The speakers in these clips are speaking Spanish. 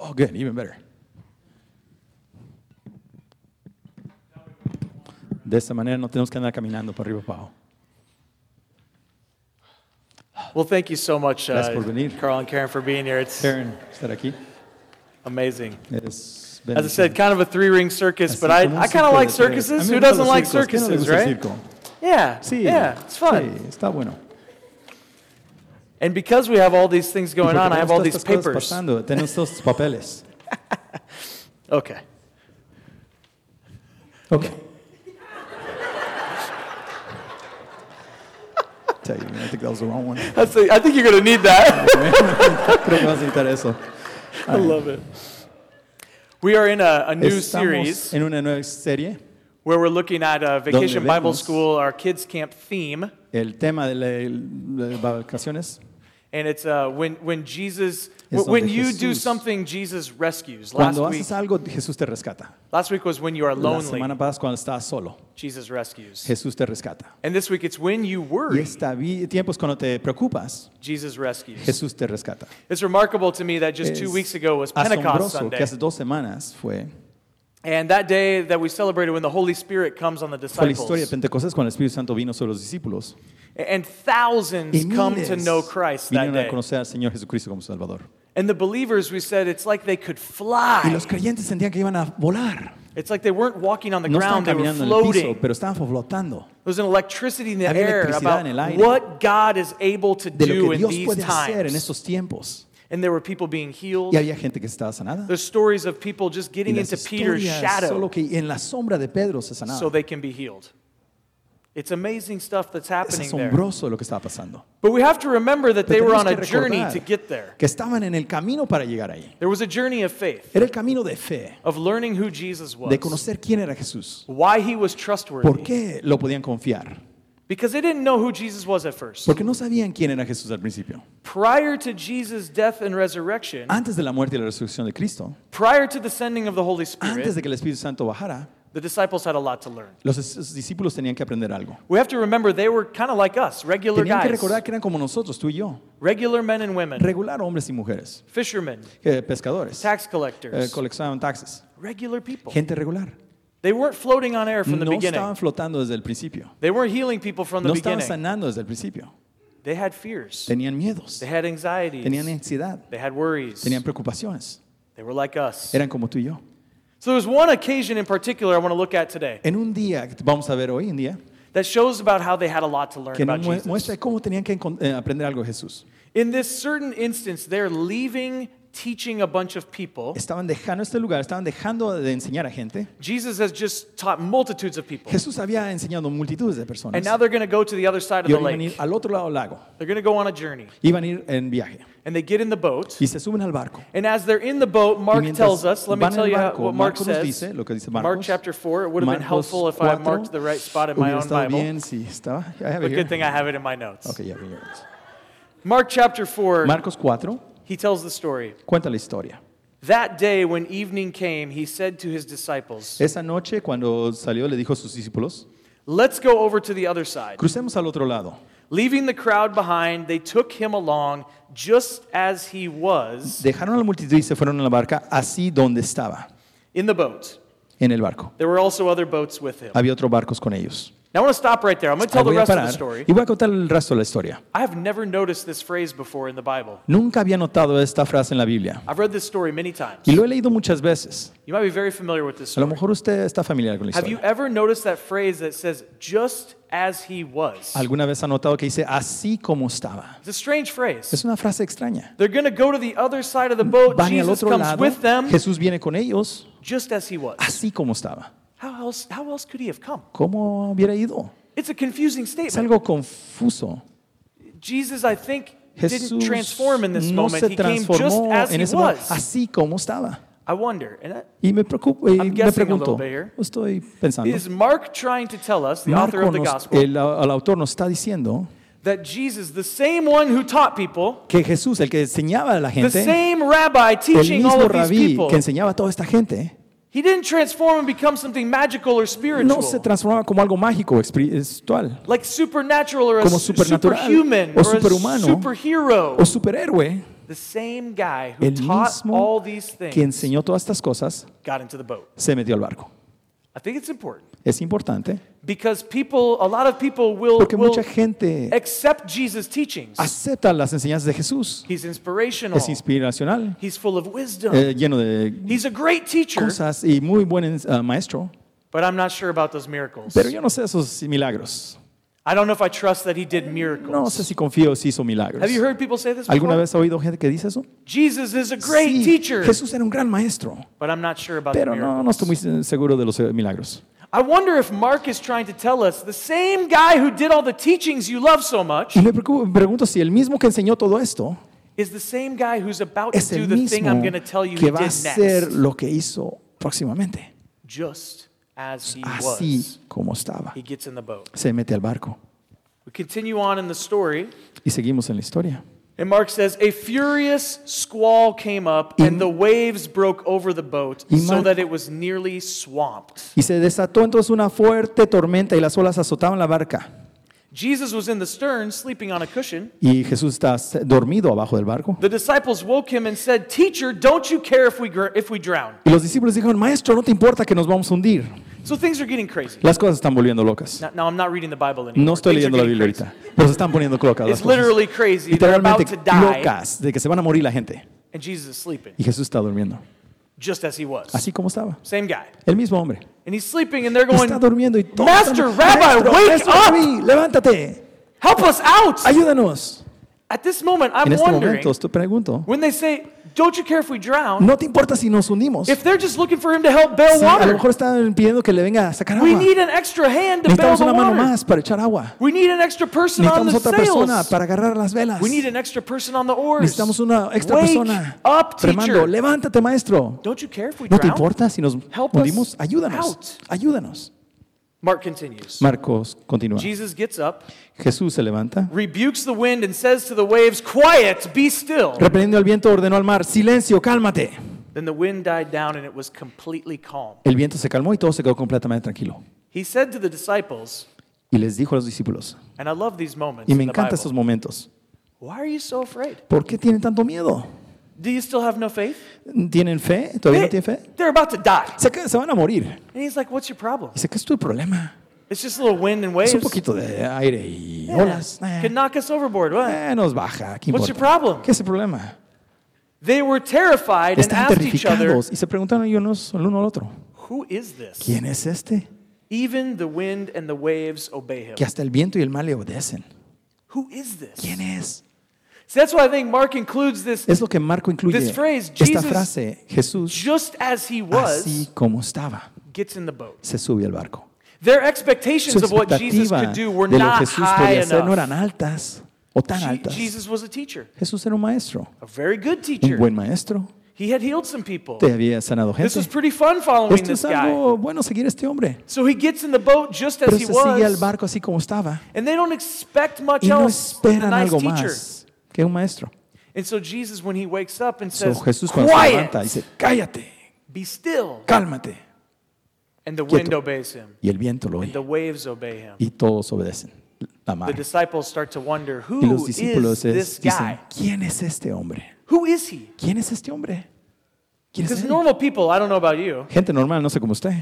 Oh, good, even better. De esta manera no tenemos que andar caminando por arriba para abajo. Well, thank you so much, uh, Gracias por venir. Carl and Karen, for being here. It's Karen, estar aquí amazing. es As I said, kind of a three-ring circus, Así but I, como un I kind of like tres. A mí circuses. me Who gustan doesn't los like circos. ¿Quién no le circuses, gusta el right? circo? Yeah, Sí, yeah, it's fun. sí, está bueno. And because we have all these things going on, I have all these papers. pasando, tenemos estos papeles. Okay. Ok. Tell you, man, I think that was the wrong one. That's the, I think you're going to need that. Creo que vas a necesitar eso. I love it. We are in a, a new series en una nueva serie. where we're looking at uh, a Vacation Bible School, our kids camp theme. El tema de las vacaciones. And it's uh, when, when Jesus, Es when you do something, Jesus rescues. Last Cuando week, haces algo, Jesús te rescata. last week was when you are La lonely, semana pasada, cuando estabas solo, Jesus rescues. Jesús te rescata. And this week it's when you worry. Y esta tiempos cuando te preocupas, Jesus rescues. Jesús te rescata. It's remarkable to me that just two weeks ago was Pentecost asombroso que Sunday. hace dos semanas fue, And that day that we celebrated when the Holy Spirit comes on the fue la historia de disciples. Pentecostés cuando el Espíritu Santo vino sobre los discípulos. And thousands Y come to miles know Christ that vinieron a day. conocer al Señor Jesucristo como Salvador. And the believers, we said, it's like they could Y fly. los creyentes sentían que iban a volar. It's like they weren't walking on the No estaban ground, they were caminando en el piso, pero estaban flotando. There's an electricity in the Había air electricidad about en el aire. what God is able to De lo do que in Dios these puede hacer en times. estos tiempos. And there were people being healed. Y había gente que estaba sanada. There's stories of people just getting into Peter's historias, solo shadow que en la sombra de Pedro se so sanaba. they can be healed. It's amazing stuff that's Es happening there. asombroso lo que estaba pasando. But we have to remember that they Pero were on a journey to get there. Que estaban en el camino para llegar ahí. There was a journey of faith, Era el camino de fe, of learning who Jesus was, de conocer quién era Jesús. why he was ¿Por trustworthy. qué lo podían confiar? Because they didn't know who Jesus was at first. Porque no sabían quién era Jesús al principio. Prior to Jesus' death and resurrection, Antes de la muerte y la resurrección de Cristo, prior to the sending of the Holy Spirit, antes de que el Espíritu Santo bajara, the disciples had a lot to learn. los discípulos tenían que aprender algo. We have to remember they were kind of like us, regular Tenían que guys, recordar que eran como nosotros, tú y yo, regular men and women, regular hombres y mujeres, fishermen, eh, pescadores, tax eh, collectors, coleccionaban taxes, regular people. gente regular. They weren't floating on air from the No beginning. estaban flotando desde el principio, They weren't healing people from the no estaban beginning. sanando desde el principio. They had fears. Tenían miedos, They had anxieties. tenían ansiedad, They had worries. tenían preocupaciones. They were like us. Eran como tú y yo. So there's one occasion in particular I want to look at today En un día, vamos a ver hoy en día, that shows about how they had a lot to learn que about Jesus. muestra cómo tenían que eh, aprender algo de Jesús. In this certain instance, they're leaving teaching a bunch of people. Estaban dejando este lugar, estaban dejando de enseñar a gente. Jesus has just taught multitudes of people. Jesús había enseñado multitudes de personas. And now they're going to go to the other side of Y the a ir lake. al otro lado del lago. They're going to go on a journey. Iban a ir en viaje. And they get in the boat. Y se suben al barco. And as they're in the boat, Mark tells us, let me tell el you barco, what Mark Marcos says. dice lo que dice Mark Marcos. chapter 4. It would have been helpful if I had 4, marked the right spot in my hubiera own estado Bible. bien si estaba. I have But good thing I have it in my notes. Okay, yeah. Mark chapter 4, Marcos 4 he tells the story. cuenta la historia. That day when evening came, he said to his disciples, Esa noche cuando salió le dijo a sus discípulos, Let's go over to the other side. crucemos al otro lado. Leaving the crowd behind, they took him along just as he was Dejaron a la multitud y se fueron a la barca así donde estaba, in the boat. en el barco. There were also other boats with him. Había otros barcos con ellos. Now I want to stop right there. I'm going to tell the voy a rest of the parar story. y voy a contar el resto de la historia. I have never noticed this phrase before in the Bible. Nunca había notado esta frase en la Biblia I've read this story many times. y lo he leído muchas veces. You might be very familiar with this A lo story. mejor usted está familiar con la Have you historia. ever noticed that phrase that says, just as he was? ¿Alguna vez ha notado que dice así como estaba? It's a strange phrase. Es una frase extraña. They're going to go to the other side of the boat. Van al Jesus otro comes lado, with them Jesús viene con ellos just as he was. así como estaba. How else, how else could he have come? ¿Cómo hubiera ido? It's a confusing Es statement. algo confuso. Jesus, I think, didn't Jesús transform in this no moment. se He came just transformó as en he ese momento, was. así como estaba. I wonder, and that- Y me preocupo y I'm me guessing a pregunto, little bit here. estoy pensando, is Mark trying to tell us, the author Marco of the nos- gospel, el, el autor nos está diciendo that Jesus, the same one who taught people, que Jesús, el que enseñaba a la the gente, same rabbi el teaching all mismo of these rabí people, que enseñaba a toda esta gente, he didn't transform and become something magical or no spiritual, se transformaba como algo mágico o espiritual like supernatural or a como su- supernatural superhuman o or a superhumano superhero. o superhéroe. the same guy who el taught mismo all these que things enseñó todas estas cosas, got into the boat. se metió al barco. I think it's important Es importante because people, a lot of people will, porque will mucha gente accept Jesus' teachings. acepta las enseñanzas de Jesús. He's inspirational. Es inspiracional, He's full of wisdom. eh, lleno de He's a great teacher, cosas y muy buen ah, maestro. but I'm not sure about those miracles. Pero yo no sé esos milagros. I don't know if I trust that he did miracles. No sé si confío si hizo milagros. Have you heard people say this ¿Alguna before? vez ha oído gente que dice eso? Jesus is a great Sí, teacher, Jesús era un gran maestro, but I'm not sure about the pero no, no estoy muy seguro de los eh, milagros. I wonder if Mark is trying to tell us the same guy who did all the teachings you love so much Y me pregunto si el mismo que enseñó todo esto is the same guy who's about to do the thing I'm going to tell you he que va a hacer next, lo que hizo próximamente, just as he así was. como estaba. He gets in the boat. Se mete al barco. We continue on in the story. Y seguimos en la historia. And Mark says, A furious squall came up, and the waves broke over the boat, so that it was nearly swamped. Y se desató entonces una fuerte tormenta y las olas azotaban la barca. Jesus was in the stern, sleeping on a cushion. Y Jesús está dormido abajo del barco. The disciples woke him and said, Teacher, don't you care if we, if we drown? Y los discípulos dijeron, maestro, no te importa que nos vamos a hundir. So things are getting crazy. Las cosas están volviendo locas. Now, now I'm not reading the Bible anymore. No estoy leyendo la Biblia ahorita, pero se están poniendo locas las It's cosas. literally crazy. They're about Literalmente to die, locas, de que se van a morir la gente. and Jesus is sleeping, Y Jesús está durmiendo, just as he was. así como estaba. Same guy. El mismo hombre. And he's sleeping, and they're going, está durmiendo y todos Master, están, Rabbi, "Maestro, wake maestro, up!" Levántate, Help us out! ayúdanos. At this moment, I'm En este wondering, momento te pregunto, when they say, Don't you care if we drown? ¿no te importa si nos hundimos? If they're just looking for him to help bail Sí, a lo water, mejor están pidiendo que le venga a sacar we agua. need an extra hand to bail Necesitamos the una mano water. más para echar agua. We need an extra person on Necesitamos the otra persona sails. para agarrar las velas. We need an extra person on the oars. Necesitamos una extra Wake persona up, remando. teacher. Levántate, maestro. Don't you care if we ¿No te drown? importa si nos Help hundimos? Ayúdanos. out. Ayúdanos. Mark continues. Marcos continúa. Jesus gets up, Jesús se levanta. rebukes the wind, and says to the waves, Quiet, be still. Reprendiendo al viento, ordenó al mar, silencio, cálmate. Then the wind died down, and it was completely calm. El viento se calmó y todo se quedó completamente tranquilo. He said to the disciples, Y les dijo a los discípulos, and I love these moments y me encantan estos momentos, Why are you so afraid? ¿por qué tienen tanto miedo? Do you still have no faith? ¿Tienen fe? ¿Todavía no tienen fe? they're about to die. Se, se van a morir. And he's like, What's your problem? Dice, ¿qué es tu problema? It's just a little wind and Es waves. un poquito de aire y Yeah. olas. Eh, Can knock us overboard. What? eh, nos baja. ¿Qué What's your importa? problem? ¿Qué es el problema? They were terrified and Están asked each other, terrificados y se preguntaron unos el uno al otro, Who is this? ¿quién es este? Even the wind and the waves obey him. Que hasta el viento y el mar le obedecen. Who is this? ¿Quién es? So that's why I think Mark includes this Es lo que Marco incluye. This phrase, Esta Jesus- frase, Jesús, just as he was, así como estaba, gets in the boat. se sube al barco. Their Su expectations of what Jesus expectativa could do were de lo not que Jesús high podía hacer no enough. eran altas o tan Je- altas. Jesus was a teacher, Jesús era un maestro, a very good un teacher. buen maestro. He had healed some people. Te había sanado This gente. was pretty fun following Esto this es guy. algo bueno seguir a este hombre. So he gets in the boat just as he se sigue al was, barco así como estaba. and they don't expect much Y no else esperan nice algo teacher. más que un maestro. And so Jesus, when he wakes up and So, says, Jesús cuando se "Quiet, levanta dice, cállate, be still," cálmate. and the wind Quieto. obeys him, Y el viento lo and the oye. waves obey him. Y todos obedecen. La The disciples start to wonder, Y los who discípulos is this dicen, guy? ¿quién es este hombre? Who is he? ¿Quién es este hombre? ¿Quién es Because él? normal people, I don't know about you, Gente normal, no sé como usted.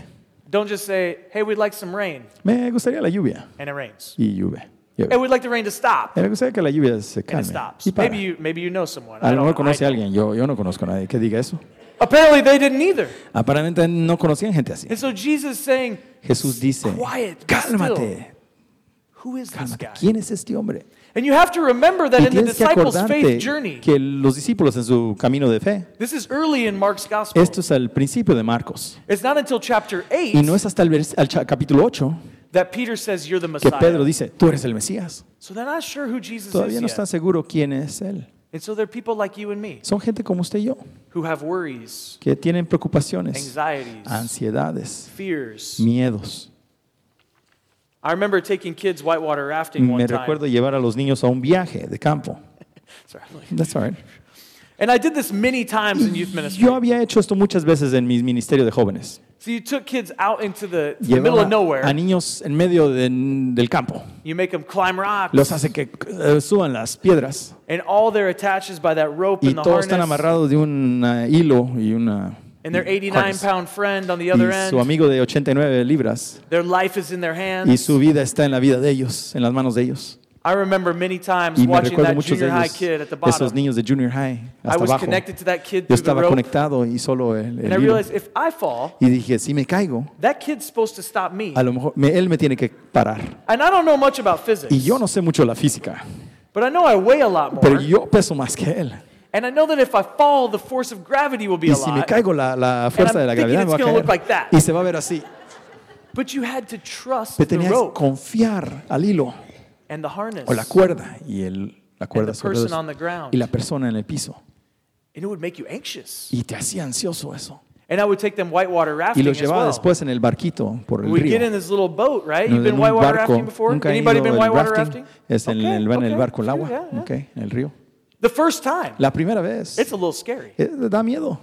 don't just say, "Hey, we'd like some rain," Me gustaría la lluvia. and it rains. Y lluvia. Lluvia. we'd like the rain to stop, Me gustaría que la lluvia se and it calme. stops. Y para. Maybe you, maybe you know someone. I A lo don't mejor conoce a alguien. Yo, yo no conozco a nadie que diga eso. Apparently, they didn't either. Aparentemente no conocían gente así. And so Jesus saying, Jesús dice, Quiet, be cálmate, "Who is this cálmate. guy?" ¿Quién es este hombre? And you have to remember that Y in the tienes que disciples' acordarte faith journey, que los discípulos en su camino de fe, this is early in Mark's gospel. esto es al principio de Marcos. It's not until chapter 8 Y no es hasta el vers- al cha- capítulo 8 that Peter says, You're the que Messiah. Pedro dice, tú eres el Mesías. So they're not sure who Jesus Todavía is no yet. están seguro quién es Él. And so they're people like you and me Son gente como usted y yo, who have worries, que tienen preocupaciones, anxieties, ansiedades, fears. miedos. I remember taking kids whitewater rafting one Me time. recuerdo llevar a los niños a un viaje de campo. Sorry. That's all right. And I did this many times in youth ministry. Yo había hecho esto muchas veces en mi ministerio de jóvenes. So you took kids out into the, middle of nowhere. a niños en medio de- del campo. You make them climb rocks. Los hace que eh, suban las piedras. and all they're attached is by that rope Y and the todos están amarrados de un eh, hilo y una... and their y 89 harness. pound friend on the other Y su end. amigo de 89 libras. Their life is in their hands. Y su vida está en la vida de ellos, en las manos de ellos. I remember many times Y me watching recuerdo that muchos de junior high ellos, kid at the esos bottom. niños de junior high, I hasta was abajo. connected to that kid Yo through the estaba rope. conectado y solo el, el And I hilo. realized if I fall, Y dije, si me caigo, that kid's supposed to stop me. a lo mejor me- él me tiene que parar. And I don't know much about physics. Y yo no sé mucho la física, But I know I weigh a lot more. pero yo peso más que él. And I know that if I fall, the force of gravity will be Y a si me lot. caigo, la, la fuerza de la thinking gravedad me va a gonna look caer. like that. Y se va a ver así. But you had to trust Pero the tenías que rope confiar al hilo and the harness. o la cuerda y el, la and cuerda the sobre person los- on the ground. y la persona en el piso. And it would make you anxious. Y te hacía ansioso eso. And I would take them whitewater Y rafting los as llevaba well. después en el barquito por el We'd get río. in this little boat, right? You've been en un whitewater barco. rafting before? Nunca he Anybody been whitewater rafting. rafting? Es en, Okay, el, van en el okay, barco, el yeah, agua, yeah, yeah. ok, en el río. The first time, La primera vez it's a little scary. eh, da miedo.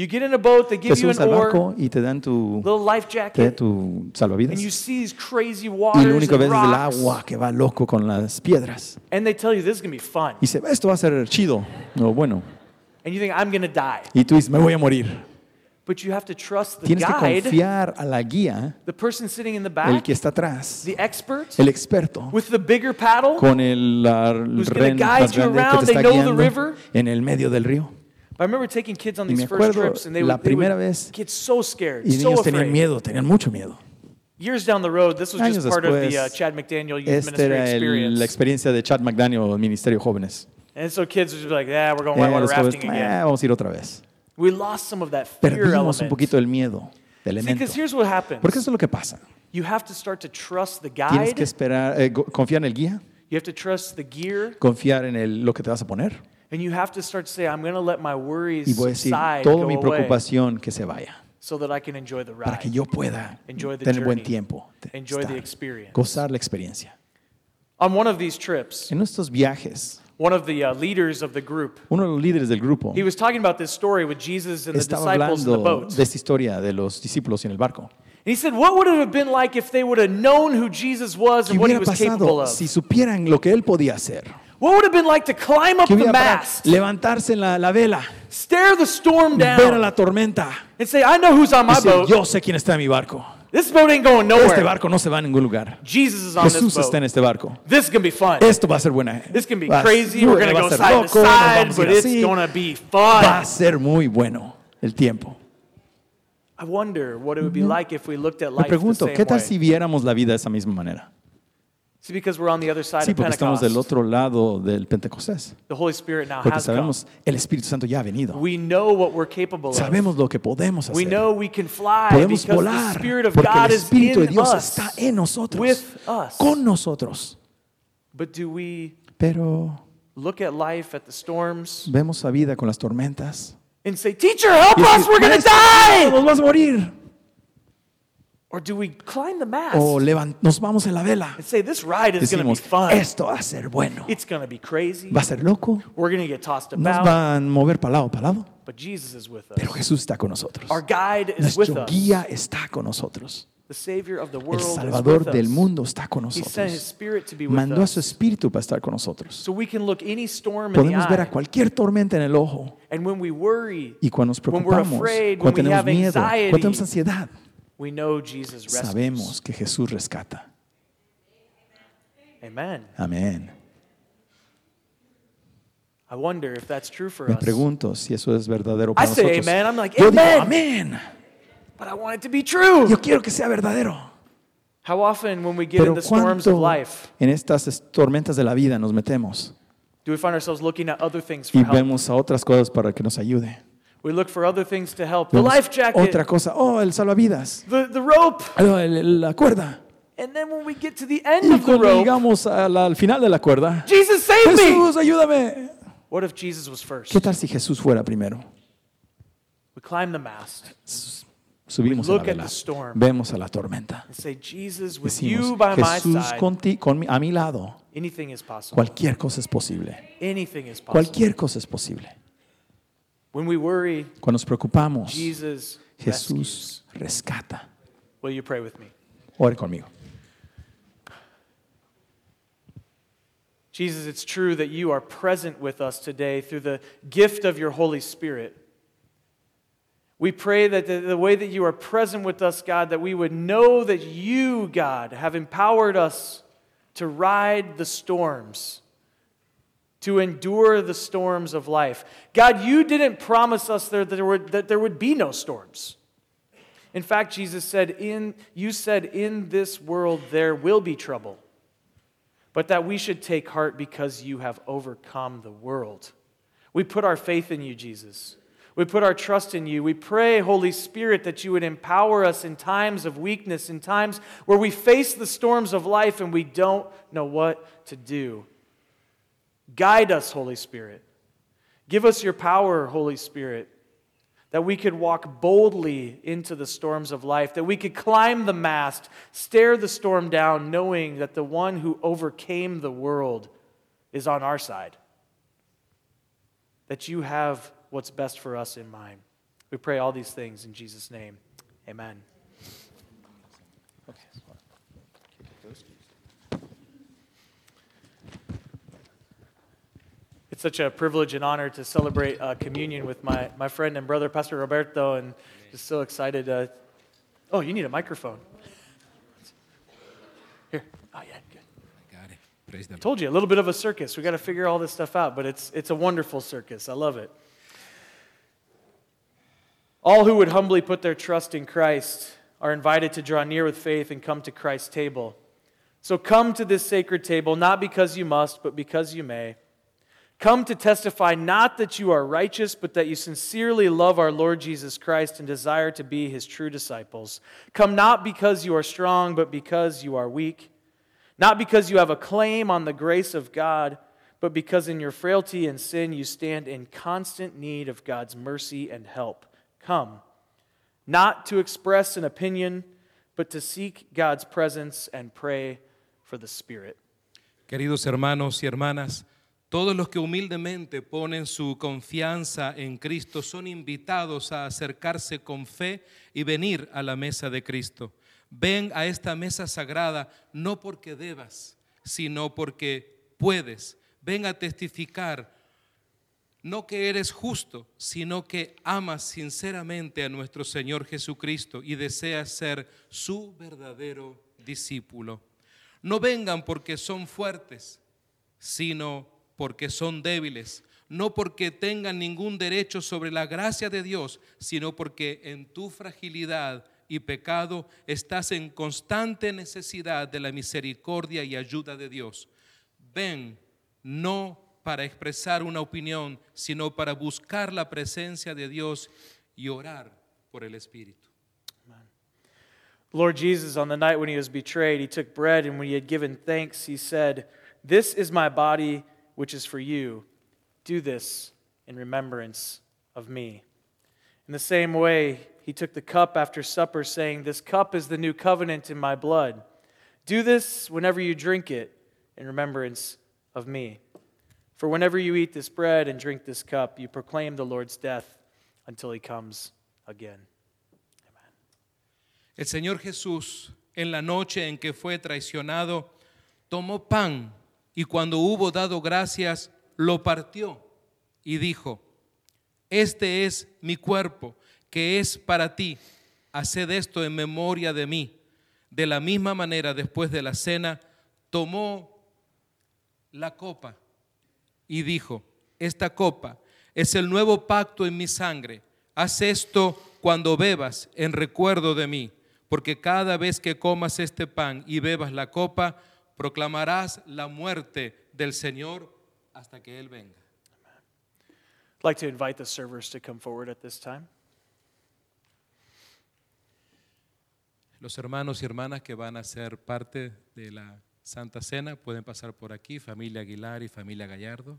You get in a boat, they Te give you subes an al barco y te dan tu, little life te dan jacket, tu salvavidas. and you see these crazy Y waters lo único que and ves es el rocks, agua que va loco con las piedras. and they tell you this is gonna be fun, Y dice, esto va a ser chido. No, bueno. and you think I'm gonna die, Y tú dices, me voy a morir. but you have to trust the Tienes que guide, confiar a la guía, the person sitting in the el back, que está atrás, the expert, el experto, with the bigger paddle. con el, la- el Who's gonna ren guide más you grande que around, te they está know the guiando river. en el medio del río. I remember taking kids on Y me these first acuerdo trips, and they la primera vez, get so scared, Y so niños tenían afraid. miedo, tenían mucho miedo. Years down the road, this was Años just part of the uh, después, Chad McDaniel Youth Ministry era el- experience. la experiencia de Chad McDaniel, Ministerio Jóvenes. and so kids would just be like, yeah, we're going Eh, whitewater rafting "Eh, again. vamos a ir otra vez. We lost some of that fear Perdimos un poquito el miedo elemento. here's what happens. Porque eso es lo que pasa. You have to start to trust the Tienes guide. que esperar, eh, confiar en el guía, You have to trust the gear. confiar en el- lo que te vas a poner. And you have to start to say, I'm going to let my worries Y voy a decir, subside, toda go mi away, preocupación que se vaya, so that I can enjoy the para que ride, yo pueda Enjoy the tener buen journey. tiempo, te- enjoy the estar, experience. gozar la experiencia. On one of these trips, En nuestros viajes, one of the uh, leaders of the group, uno de los líderes del grupo he was talking about this story with Jesus and the disciples in the boat. de esta historia de los discípulos en el barco. He said, What would it have been like if they would have known who Jesus was ¿Qué and what he hubiera was capable pasado of? si supieran lo que él podía hacer? What would it have been like to climb up ¿Qué the hubiera para mast, levantarse en la, la vela, stare the storm ver a down, la tormenta and say, I know who's on y my decir, boat. yo sé quién está en mi barco? This boat ain't going Este nowhere. barco no se va a ningún lugar. Jesus is on this Jesús está boat. en este barco. This is to be fun. Esto va a ser buena. This can be Va crazy. We're to va a go ser side to loco, nos side, vamos a but it's así. to be Va fun. a ser muy bueno el tiempo. Me pregunto, ¿qué tal si viéramos la vida de esa misma manera? See, because we're on the other side Sí, porque estamos del otro lado del Pentecostés. the Holy Spirit now Porque sabemos, el Espíritu Santo ya ha venido. We know what we're capable of. Sabemos lo que podemos We hacer. know we can fly Podemos because the volar Spirit of porque God el is Espíritu de Dios está en nosotros, with us. con nosotros. But do we Pero look at life, at the storms, vemos la vida con las tormentas. And say, Teacher, help us, we're going to "Maestro, die? Nos vamos a morir. Or do we climb the mast O nos vamos en la vela. and say, This ride is going to be fun. esto va a ser bueno. It's going to be crazy. Va a ser loco. We're going to get tossed Nos about. van a mover para lado, para lado. But Jesus is with us. Pero Jesús está con nosotros. Our guide is with Nuestro us. guía está con nosotros. The Savior of the El Salvador del mundo está con nosotros. Mandó a su espíritu para estar con nosotros. Podemos ver a cualquier tormenta en el ojo. Y cuando nos preocupamos, cuando tenemos miedo, cuando tenemos ansiedad, sabemos que Jesús rescata. Amen. Amén. I wonder if that's true for Me us. pregunto si eso es verdadero I para say nosotros. amen. I'm like, Yo digo, amen. amén. But I want it to be true. Yo quiero que sea verdadero. How often when we get Pero in the storms of life, en estas es- tormentas de la vida nos metemos do we find ourselves looking at other things for y help? vemos a otras cosas para que nos ayude. We look for other things to help. The Vemos life jacket, otra cosa, oh, el salvavidas, the, the rope. oh, el- el- la cuerda. And then when we get to the end Y of the cuando rope, llegamos a la- al final de la cuerda, Jesus save me. Jesús, ayúdame. What if Jesus was first? ¿Qué tal si Jesús fuera primero? We climb the mast Subimos a la vela, vemos a la tormenta. Decimos, Jesús conti- con a mi lado, cualquier cosa es posible. Cualquier cosa es posible. When we worry, Cuando nos preocupamos, Jesus Jesús rescata. Will you pray with me? Ore conmigo. Jesus, it's true that you are present with us today through the gift of your Holy Spirit. We pray that the, the, way that you are present with us, God, that we would know that you, God, have empowered us to ride the storms, to endure the storms of life. God, you didn't promise us there that, there would, that there would be no storms. In fact, Jesus said, in, You said, in this world there will be trouble but that we should take heart because you have overcome the world. We put our faith in you, Jesus. We put our trust in you. We pray, Holy Spirit, that you would empower us in times of weakness, in times where we face the storms of life and we don't know what to do. Guide us, Holy Spirit. Give us your power, Holy Spirit that we could walk boldly into the storms of life, that we could climb the mast, stare the storm down, knowing that the one who overcame the world is on our side. That you have what's best for us in mind. We pray all these things in Jesus' name. Amen. It's such a privilege and honor to celebrate uh, communion with my, my friend and brother, Pastor Roberto, and just so excited. Uh, oh, you need a microphone. Here. Oh, yeah, good. I got it. Praise the Lord. told you, a little bit of a circus. We got to figure all this stuff out, but it's, it's a wonderful circus. I love it. All who would humbly put their trust in Christ are invited to draw near with faith and come to Christ's table. So come to this sacred table, not because you must, but because you may. Come to testify not that you are righteous, but that you sincerely love our Lord Jesus Christ and desire to be his true disciples. Come not because you are strong, but because you are weak. Not because you have a claim on the grace of God, but because in your frailty and sin you stand in constant need of God's mercy and help. Come, not to express an opinion, but to seek God's presence and pray for the Spirit. Queridos hermanos y hermanas, todos los que humildemente ponen su confianza en Cristo son invitados a acercarse con fe y venir a la mesa de Cristo. Ven a esta mesa sagrada no porque debas, sino porque puedes. Ven a testificar no que eres justo, sino que amas sinceramente a nuestro Señor Jesucristo y deseas ser su verdadero discípulo. No vengan porque son fuertes, sino porque son débiles, no porque tengan ningún derecho sobre la gracia de Dios, sino porque en tu fragilidad y pecado estás en constante necesidad de la misericordia y ayuda de Dios. Ven, no para expresar una opinión, sino para buscar la presencia de Dios y orar por el Espíritu. Lord Jesus, on the night when he was betrayed, he took bread, and when he had given thanks, he said, This is my body, which is for you. Do this in remembrance of me. In the same way, he took the cup after supper, saying, This cup is the new covenant in my blood. Do this whenever you drink it in remembrance of me. For whenever you eat this bread and drink this cup, you proclaim the Lord's death until he comes again. El Señor Jesús, en la noche en que fue traicionado, tomó pan y cuando hubo dado gracias, lo partió y dijo, este es mi cuerpo, que es para ti. Haced esto en memoria de mí. De la misma manera, después de la cena, tomó la copa y dijo, esta copa es el nuevo pacto en mi sangre. Haz esto cuando bebas en recuerdo de mí, porque cada vez que comas este pan y bebas la copa, proclamarás la muerte del Señor hasta que Él venga. I'd like to invite the servers to come forward at this time. Los hermanos y hermanas que van a ser parte de la Santa Cena pueden pasar por aquí, familia Aguilar y familia Gallardo.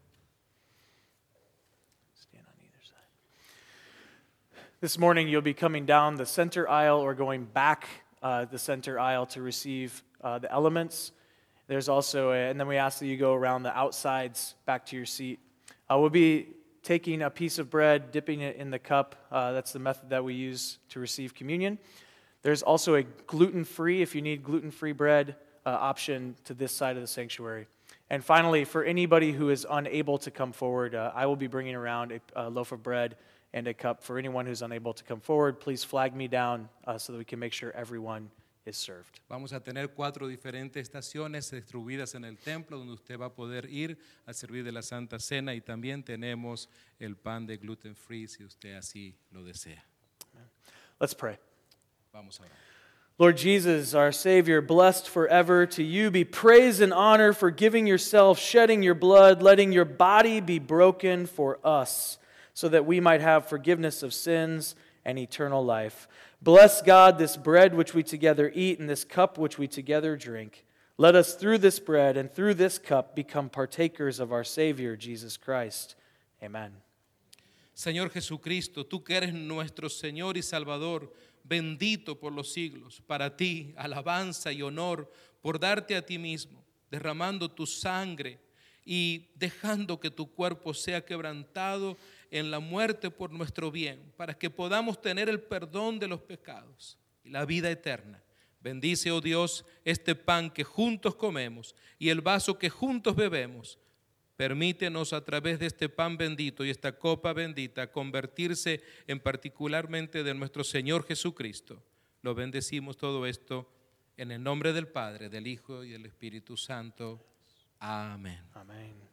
Stand on either side. This morning, you'll be coming down the center aisle or going back uh, the center aisle to receive uh, the elements. There's also, a, and then we ask that you go around the outsides back to your seat. Uh, we'll be taking a piece of bread, dipping it in the cup. Uh, that's the method that we use to receive communion. There's also a gluten free, if you need gluten free bread, uh, option to this side of the sanctuary. And finally, for anybody who is unable to come forward, uh, I will be bringing around a, a, loaf of bread and a cup. For anyone who's unable to come forward, please flag me down uh, so that we can make sure everyone is served. Vamos a tener cuatro diferentes estaciones distribuidas en el templo donde usted va a poder ir a servir de la Santa Cena y también tenemos el pan de gluten free si usted así lo desea. Let's pray. Vamos a orar. Lord Jesus, our Savior, blessed forever, to you be praise and honor for giving yourself, shedding your blood, letting your body be broken for us, so that we might have forgiveness of sins and eternal life. Bless God this bread which we together eat and this cup which we together drink. Let us through this bread and through this cup become partakers of our Savior, Jesus Christ. Amen. Señor Jesucristo, tú que eres nuestro Señor y Salvador, bendito por los siglos, para ti alabanza y honor por darte a ti mismo, derramando tu sangre y dejando que tu cuerpo sea quebrantado en la muerte por nuestro bien, para que podamos tener el perdón de los pecados y la vida eterna. Bendice, oh Dios, este pan que juntos comemos y el vaso que juntos bebemos. Permítenos a través de este pan bendito y esta copa bendita convertirse en particularmente de nuestro Señor Jesucristo. Lo bendecimos todo esto en el nombre del Padre, del Hijo y del Espíritu Santo. Amén.